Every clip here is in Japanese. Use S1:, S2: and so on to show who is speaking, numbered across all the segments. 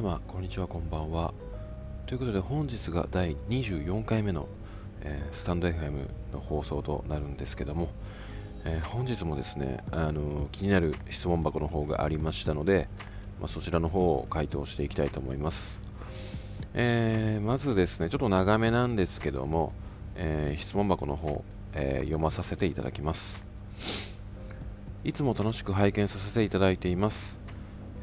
S1: 様こんにちはこんばんは。ということで本日が第24回目の、えー、スタンド FM の放送となるんですけども、えー、本日もですね、あのー、気になる質問箱の方がありましたので、まあ、そちらの方を回答していきたいと思います、えまずですねちょっと長めなんですけども、え質問箱の方、え読まさせていただきます。いつも楽しく拝見させていただいています。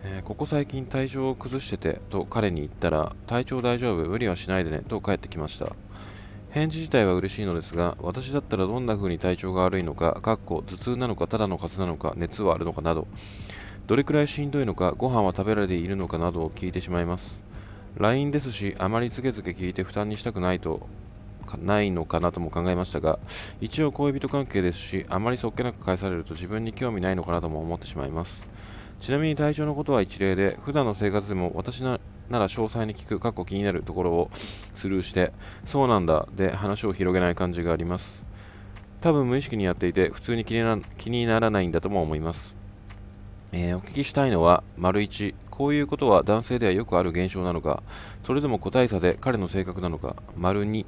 S1: えー、ここ最近体調を崩しててと彼に言ったら体調大丈夫無理はしないでねと返ってきました。返事自体は嬉しいのですが私だったらどんな風に体調が悪いのかかっこ頭痛なのかただの風なのか熱はあるのかなどどれくらいしんどいのかご飯は食べられているのかなどを聞いてしまいます。LINE ですしあまりつけづけ聞いて負担にしたくないとないのかなとも考えましたが一応恋人関係ですしあまりそっけなく返されると自分に興味ないのかなとも思ってしまいます。ちなみに体調のことは一例で、普段の生活でも私なら詳細に聞く、過去気になるところをスルーして、そうなんだで話を広げない感じがあります。多分無意識にやっていて、普通に気にな気にならないんだとも思います。えー、お聞きしたいのは、丸1、こういうことは男性ではよくある現象なのか、それとも個体差で彼の性格なのか、丸2、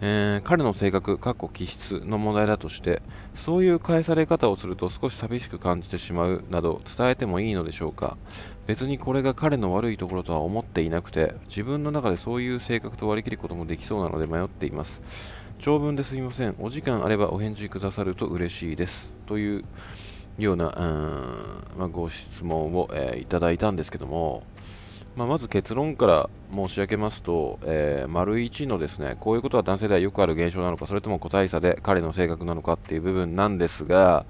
S1: えー、彼の性格、かっこ気質の問題だとして、そういう返され方をすると少し寂しく感じてしまうなど伝えてもいいのでしょうか別にこれが彼の悪いところとは思っていなくて、自分の中でそういう性格と割り切ることもできそうなので迷っています。長文ですみません。お時間あればお返事くださると嬉しいです。というような、うんまあ、ご質問を、えー、いただいたんですけども、まあ、まず結論から申し上げますと、えー、丸1のですね、こういうことは男性ではよくある現象なのか、それとも個体差で彼の性格なのかっていう部分なんですが、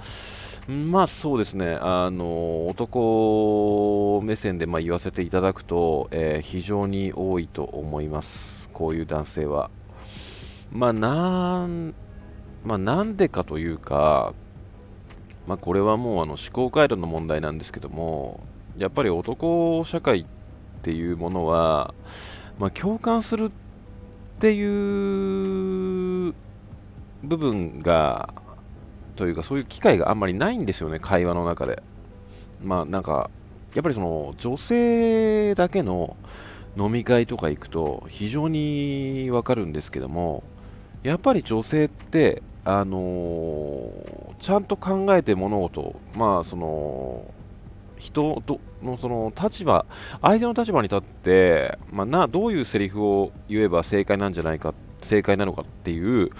S1: まあそうですね、あの男目線でま言わせていただくと、えー、非常に多いと思います、こういう男性は。まあなん、まあ、なんでかというか、まあ、これはもうあの思考回路の問題なんですけども、やっぱり男社会ってっていうものは、まあ、共感するっていう部分がというかそういう機会があんまりないんですよね会話の中で。まあなんかやっぱりその女性だけの飲み会とか行くと非常にわかるんですけどもやっぱり女性ってあのー、ちゃんと考えて物事まあその人のその立場、相手の立場に立って、まあ、などういうセリフを言えば正解なんじゃないか、正解なのかっていう、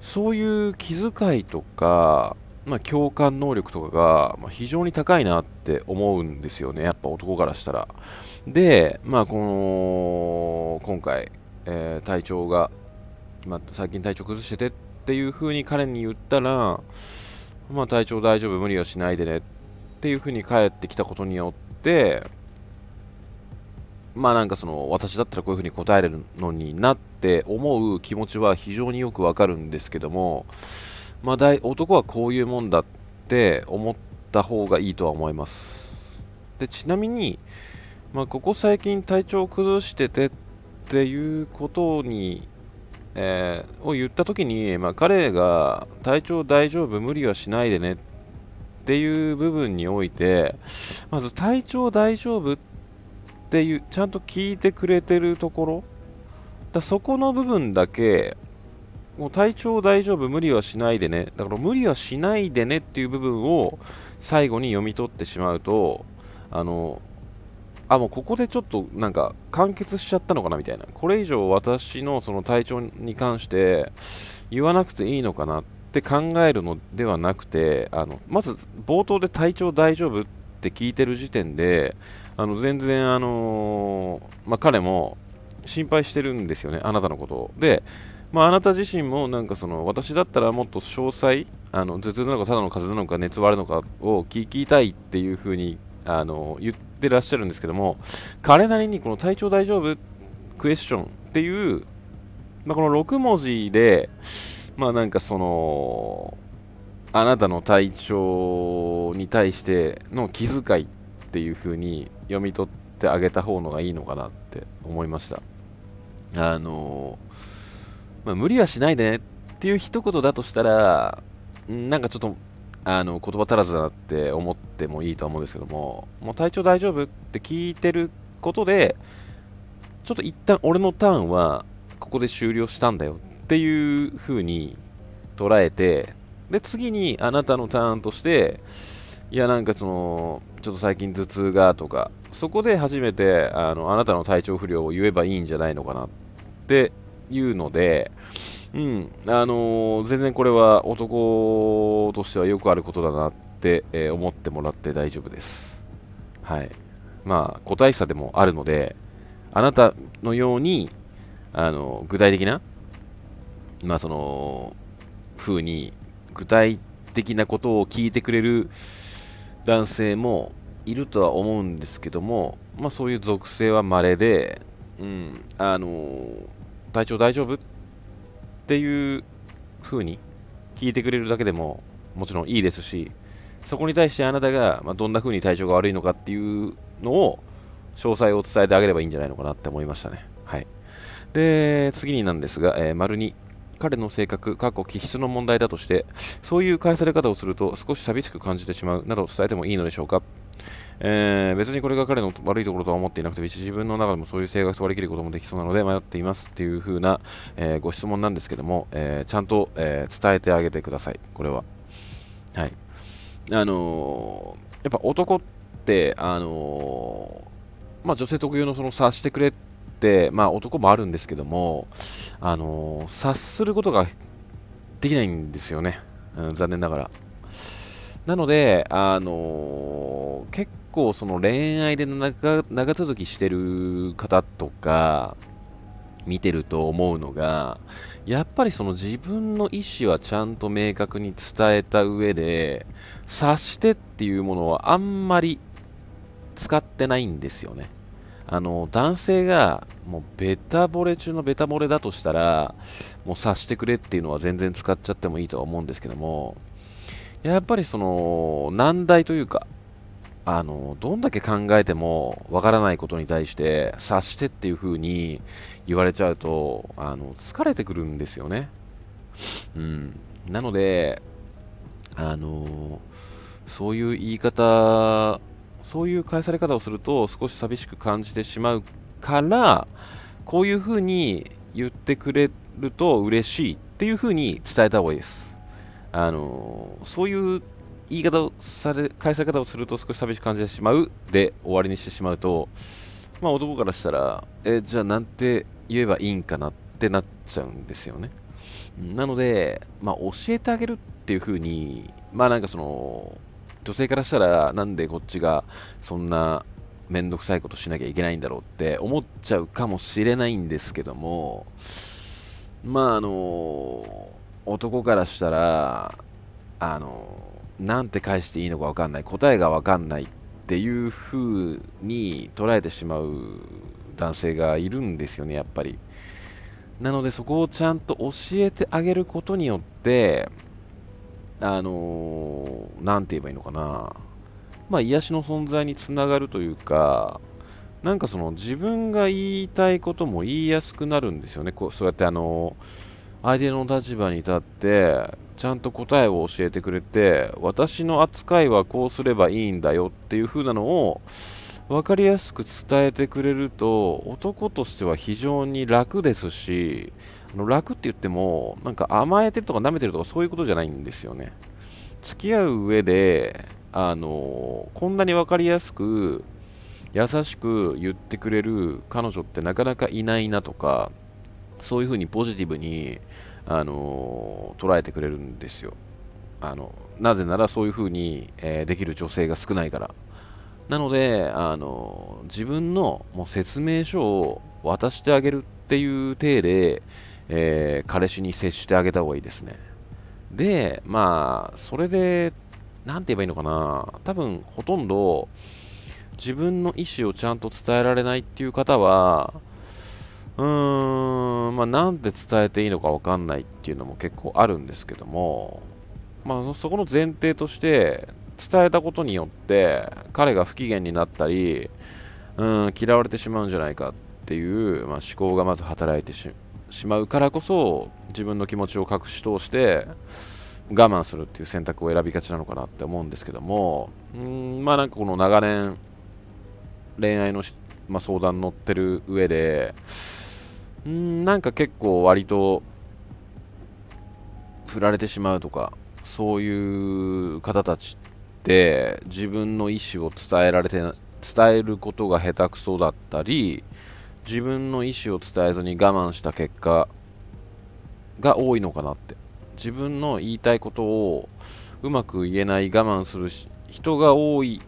S1: そういう気遣いとか、まあ、共感能力とかが、まあ、非常に高いなって思うんですよね、やっぱ男からしたら。で、まあ、この今回、えー、体調が、まあ、最近体調崩しててっていう風に彼に言ったら、まあ、体調大丈夫、無理はしないでねってっていう風に返ってきたことによってまあなんかその私だったらこういう風に答えれるのになって思う気持ちは非常によくわかるんですけどもまあ男はこういうもんだって思った方がいいとは思います。でちなみに、まあ、ここ最近体調を崩しててっていうことにえー、を言った時に、まあ、彼が体調大丈夫、無理はしないでねっっていう部分において、まず体調大丈夫っていう、ちゃんと聞いてくれてるところ、だそこの部分だけ、もう体調大丈夫、無理はしないでね、だから無理はしないでねっていう部分を最後に読み取ってしまうと、あの、あ、もうここでちょっとなんか完結しちゃったのかなみたいな。これ以上私のその体調に関して言わなくていいのかなってって考えるのではなくてあのまず冒頭で体調大丈夫って聞いてる時点であの全然、あのー、まあ、彼も心配してるんですよね、あなたのことを。で、まあ、あなた自身もなんかその私だったらもっと詳細あの頭痛なのかただの風邪なのか熱はあるのかを聞きたいっていう風にあの言ってらっしゃるんですけども彼なりにこの体調大丈夫？クエスチョンっていう、まあ、この6文字でまあなんかそのあなたの体調に対しての気遣いっていう風に読み取ってあげた方のがいいのかなって思いました。あのまあ、無理はしないでねっていう一言だとしたらなんかちょっとあの言葉足らずだなって思ってもいいと思うんですけどももう体調大丈夫って聞いてることでちょっと一旦俺のターンはここで終了したんだよっていう風に捉えてで次にあなたのターンとしていやなんかそのちょっと最近頭痛がとかそこで初めてあのあなたの体調不良を言えばいいんじゃないのかなっていうのでうん、あのー、全然これは男としてはよくあることだなって、えー、思ってもらって大丈夫です。はい。まあ、個体差でもあるので、あなたのように、あの、具体的な、まあ、その、風に、具体的なことを聞いてくれる男性もいるとは思うんですけども、まあ、そういう属性は稀で、うん、あの、体調大丈夫っていう風に聞いてくれるだけでももちろんいいですしそこに対してあなたが、まどんな風に体調が悪いのかっていうのを詳細を伝えてあげればいいんじゃないのかなって思いましたね。はい。で、次になんですが、えー、丸2。彼の性格、過去気質の問題だとして、そういう返され方をすると少し寂しく感じてしまうなど伝えてもいいのでしょうかえー、別にこれが彼の悪いところとは思っていなくて、自分の中でもそういう性格と割り切ることもできそうなので迷っていますっていう風な、えー、ご質問なんですけども、えー、ちゃんと、え伝えてあげてください、これは。はい。あのやっぱ男って、あのまあ、女性特有のその察してくれって、まあ、男もあるんですけども、あの察することができないんですよね、うん、残念ながら。なので、あのー、結構その恋愛で長長続きしてる方とか見てると思うのがやっぱりその自分の意思はちゃんと明確に伝えた上で察してっていうものはあんまり使ってないんですよね。あの男性がもうベタ惚れ中のベタ惚れだとしたらもう察してくれっていうのは全然使っちゃってもいいとは思うんですけどもやっぱりその難題というかあのどんだけ考えてもわからないことに対して察してっていう風に言われちゃうとあの疲れてくるんですよね。うん、なのであのそういう言い方そういう返され方をすると少し寂しく感じてしまうからこういう風に言ってくれると嬉しいっていう風に伝えた方がいいです。あのそういう言い方をされ返され方をすると少し寂しく感じてしまうで終わりにしてしまうと、まあ、男からしたらえじゃあなんて言えばいいんかなってなっちゃうんですよねなので、まあ、教えてあげるっていう風にまあなんかその女性からしたらなんでこっちがそんなめんどくさいことしなきゃいけないんだろうって思っちゃうかもしれないんですけどもまああの男からしたらあのなんて返していいのか分かんない答えが分かんないっていう風に捉えてしまう男性がいるんですよねやっぱり。なのでそこをちゃんと教えてあげることによってあの何て言えばいいのかな。まあ癒しの存在につながるというかなんかその自分が言いたいことも言いやすくなるんですよね。こうそうやってあの相手の立場に立ってちゃんと答えを教えてくれて私の扱いはこうすればいいんだよっていう風なのを分かりやすく伝えてくれると男としては非常に楽ですしあの楽って言ってもなんか甘えてるとか舐めてるとかそういうことじゃないんですよね付き合う上であのこんなに分かりやすく優しく言ってくれる彼女ってなかなかいないなとかそういうふうにポジティブに、あの捉えてくれるんですよ。あのなぜならそういうふうに、えー、できる女性が少ないから。なので、あの自分のもう説明書を渡してあげるっていう体で、えー、彼氏に接してあげた方がいいですね。で、まあ、それで、なんて言えばいいのかな、多分ほとんど自分の意思をちゃんと伝えられないっていう方は、うーん、まあ、なんで伝えていいのか分かんないっていうのも結構あるんですけども、まあ、そこの前提として伝えたことによって彼が不機嫌になったり、うん、嫌われてしまうんじゃないかっていう、まあ、思考がまず働いてししまうからこそ自分の気持ちを隠し通して我慢するっていう選択を選びがちなのかなって思うんですけどもんまあなんかこの長年恋愛のまあ、相談乗ってる上でんなんか結構割と振られてしまうとかそういう方たちって自分の意思を伝えられて伝えることが下手くそだったり自分の意思を伝えずに我慢した結果が多いのかなって。自分の言いたいことをうまく言えない我慢する人が多い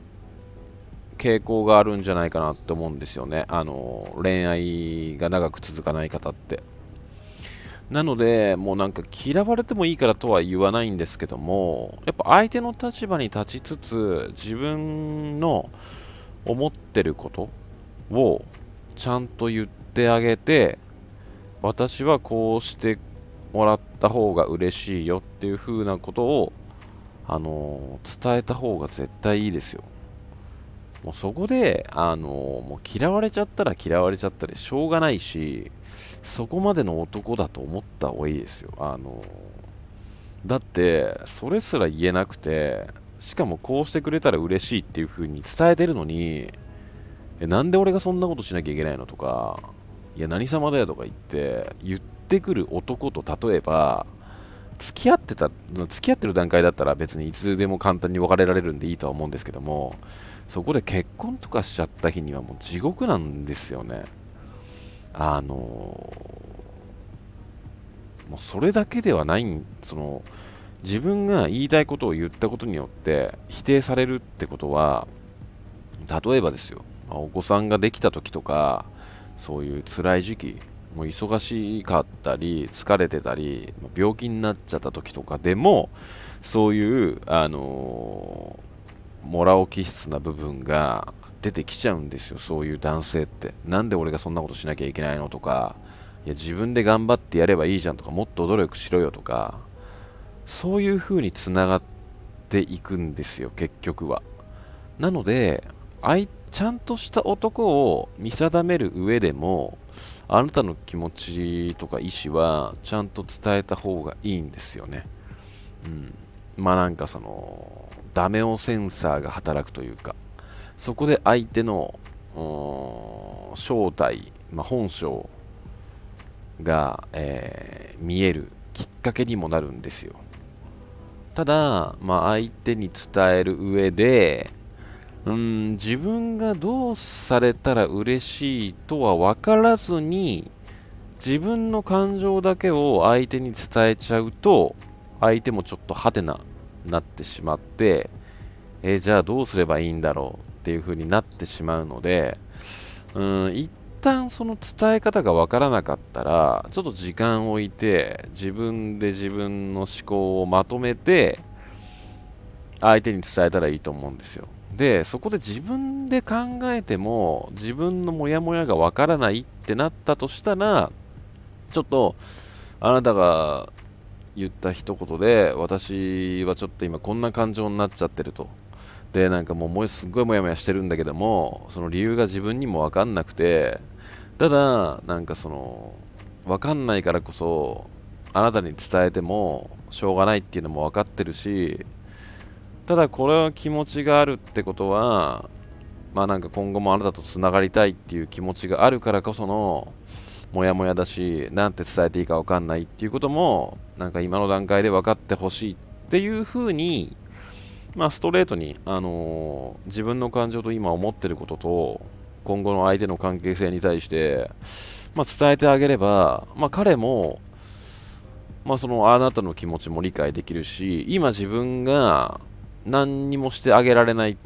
S1: 傾向があるんじゃないかなって思うんですよね。あの恋愛が長く続かない方って。なのでもうなんか嫌われてもいいからとは言わないんですけどもやっぱ相手の立場に立ちつつ自分の思ってることをちゃんと言ってあげて私はこうしてもらった方が嬉しいよっていう風なことをあの伝えた方が絶対いいですよ。もうそこであのもう嫌われちゃったら嫌われちゃったでしょうがないしそこまでの男だと思った方がいいですよ。あのだってそれすら言えなくてしかもこうしてくれたら嬉しいっていう風に伝えてるのにえなんで俺がそんなことしなきゃいけないの？とかいや何様だよ？とか言って言ってくる男と例えば付き合ってた付き合ってる段階だったら別にいつでも簡単に別れられるんでいいとは思うんですけどもそこで結婚とかしちゃった日にはもう地獄なんですよね。あのもうそれだけではないその自分が言いたいことを言ったことによって否定されるってことは例えばですよ、まあ、お子さんができた時とかそういう辛い時期もう忙しかったり疲れてたり病気になっちゃった時とかでもそういうあのー、モラオ気質な部分が出てきちゃうんですよそういう男性って。なんで俺がそんなことしなきゃいけないのとかいや自分で頑張ってやればいいじゃんとかもっと努力しろよとかそういう風につながっていくんですよ結局は。なのでちゃんとした男を見定める上でもあなたの気持ちとか意思はちゃんと伝えた方がいいんですよね。うん。まあなんかそのダメオセンサーが働くというかそこで相手の正体、まあ、本性が、えー、見えるきっかけにもなるんですよ。ただ、まあ、相手に伝える上でうん自分がどうされたら嬉しいとは分からずに自分の感情だけを相手に伝えちゃうと相手もちょっとハテナなってしまってえ、じゃあどうすればいいんだろうっていう風になってしまうので、うん、一旦その伝え方がわからなかったら、ちょっと時間を置いて、自分で自分の思考をまとめて、相手に伝えたらいいと思うんですよ。で、そこで自分で考えても、自分のモヤモヤがわからないってなったとしたら、ちょっと、あなたが言った一言で、私はちょっと今こんな感情になっちゃってると。でなんかもうもすっごいモヤモヤしてるんだけどもその理由が自分にも分かんなくてただなんかその分かんないからこそあなたに伝えてもしょうがないっていうのも分かってるしただこれは気持ちがあるってことはまあなんか今後もあなたとつながりたいっていう気持ちがあるからこそのモヤモヤだしなんて伝えていいか分かんないっていうこともなんか今の段階で分かってほしいっていうふうにまあ、ストレートに、あのー、自分の感情と今思ってることと今後の相手の関係性に対して、まあ、伝えてあげれば、まあ、彼も、まあ、そのあなたの気持ちも理解できるし今自分が何にもしてあげられないっ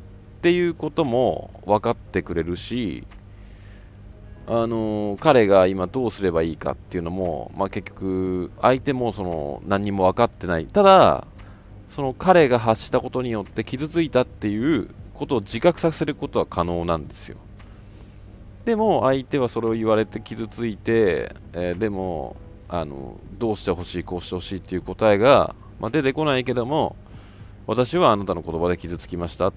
S1: ていうことも分かってくれるしあの、彼が今どうすればいいかっていうのも、まあ、結局相手もその何にも分かってないただその彼が発したことによって傷ついたっていうことを自覚させることは可能なんですよ。でも相手はそれを言われて傷ついて、えー、でもあのどうしてほしいこうしてほしいっていう答えが、まあ、出てこないけども私はあなたの言葉で傷つきましたっ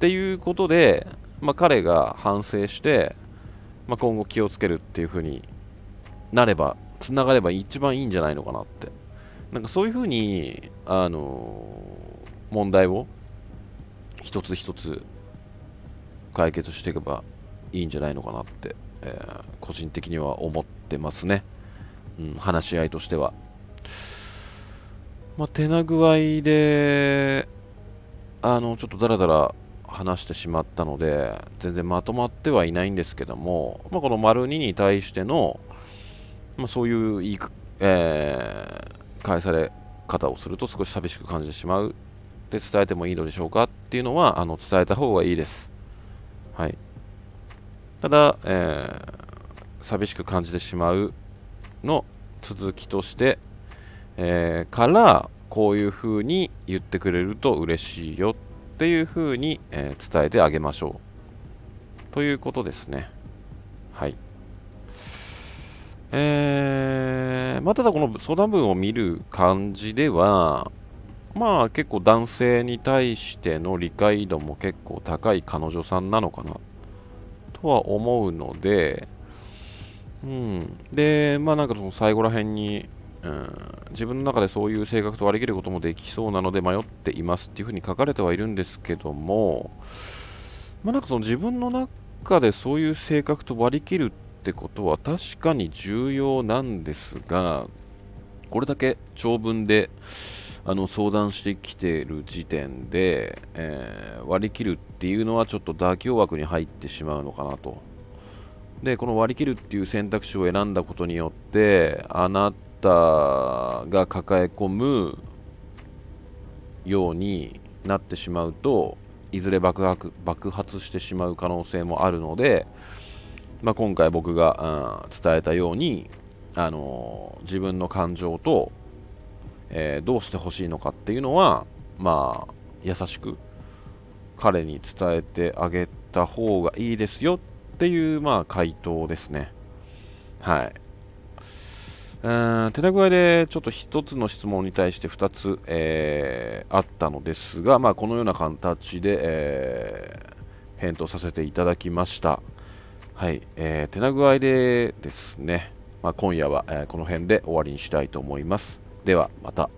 S1: ていうことで、まあ、彼が反省して、まあ、今後気をつけるっていう風になればつながれば一番いいんじゃないのかなってなんかそういうふうに、あの問題を一つ一つ解決していけばいいんじゃないのかなって、えー、個人的には思ってますね、うん、話し合いとしては。まあ、手な具合で、あの、ちょっとダラダラ話してしまったので、全然まとまってはいないんですけども、まあ、この丸2に対しての、まあ、そういう言い、えー、返され方をすると少し寂しく感じてしまうで伝えてもいいのでしょうかっていうのはあの伝えた方がいいです。はい。ただ、えー、寂しく感じてしまうの続きとして、えー、からこういうふうに言ってくれると嬉しいよっていうふうに、えー、伝えてあげましょう。ということですね。はい。えー、まあ、ただこの相談文を見る感じではまあ結構男性に対しての理解度も結構高い彼女さんなのかなとは思うのでうん、で、まあなんかその最後らへんにうん、自分の中でそういう性格と割り切ることもできそうなので迷っていますっていうふうに書かれてはいるんですけども、まあ、なんかその自分の中でそういう性格と割り切るってことは確かに重要なんですが、これだけ長文であの相談してきている時点で、えー、割り切るっていうのはちょっと妥協枠に入ってしまうのかなと。で、この割り切るっていう選択肢を選んだことによって、あなたターが抱え込むようになってしまうといずれ爆発爆発してしまう可能性もあるので、まあ、今回僕が、うん、伝えたように、あのー、自分の感情と、えー、どうしてほしいのかっていうのは、まあ、優しく彼に伝えてあげた方がいいですよっていう、まあ、回答ですね。はい。うん手な具合でちょっと1つの質問に対して2つ、えー、あったのですが、まあ、このような形で、えー、返答させていただきました。はい、えー、手な具合でですね、まあ、今夜は、えー、この辺で終わりにしたいと思います。ではまた。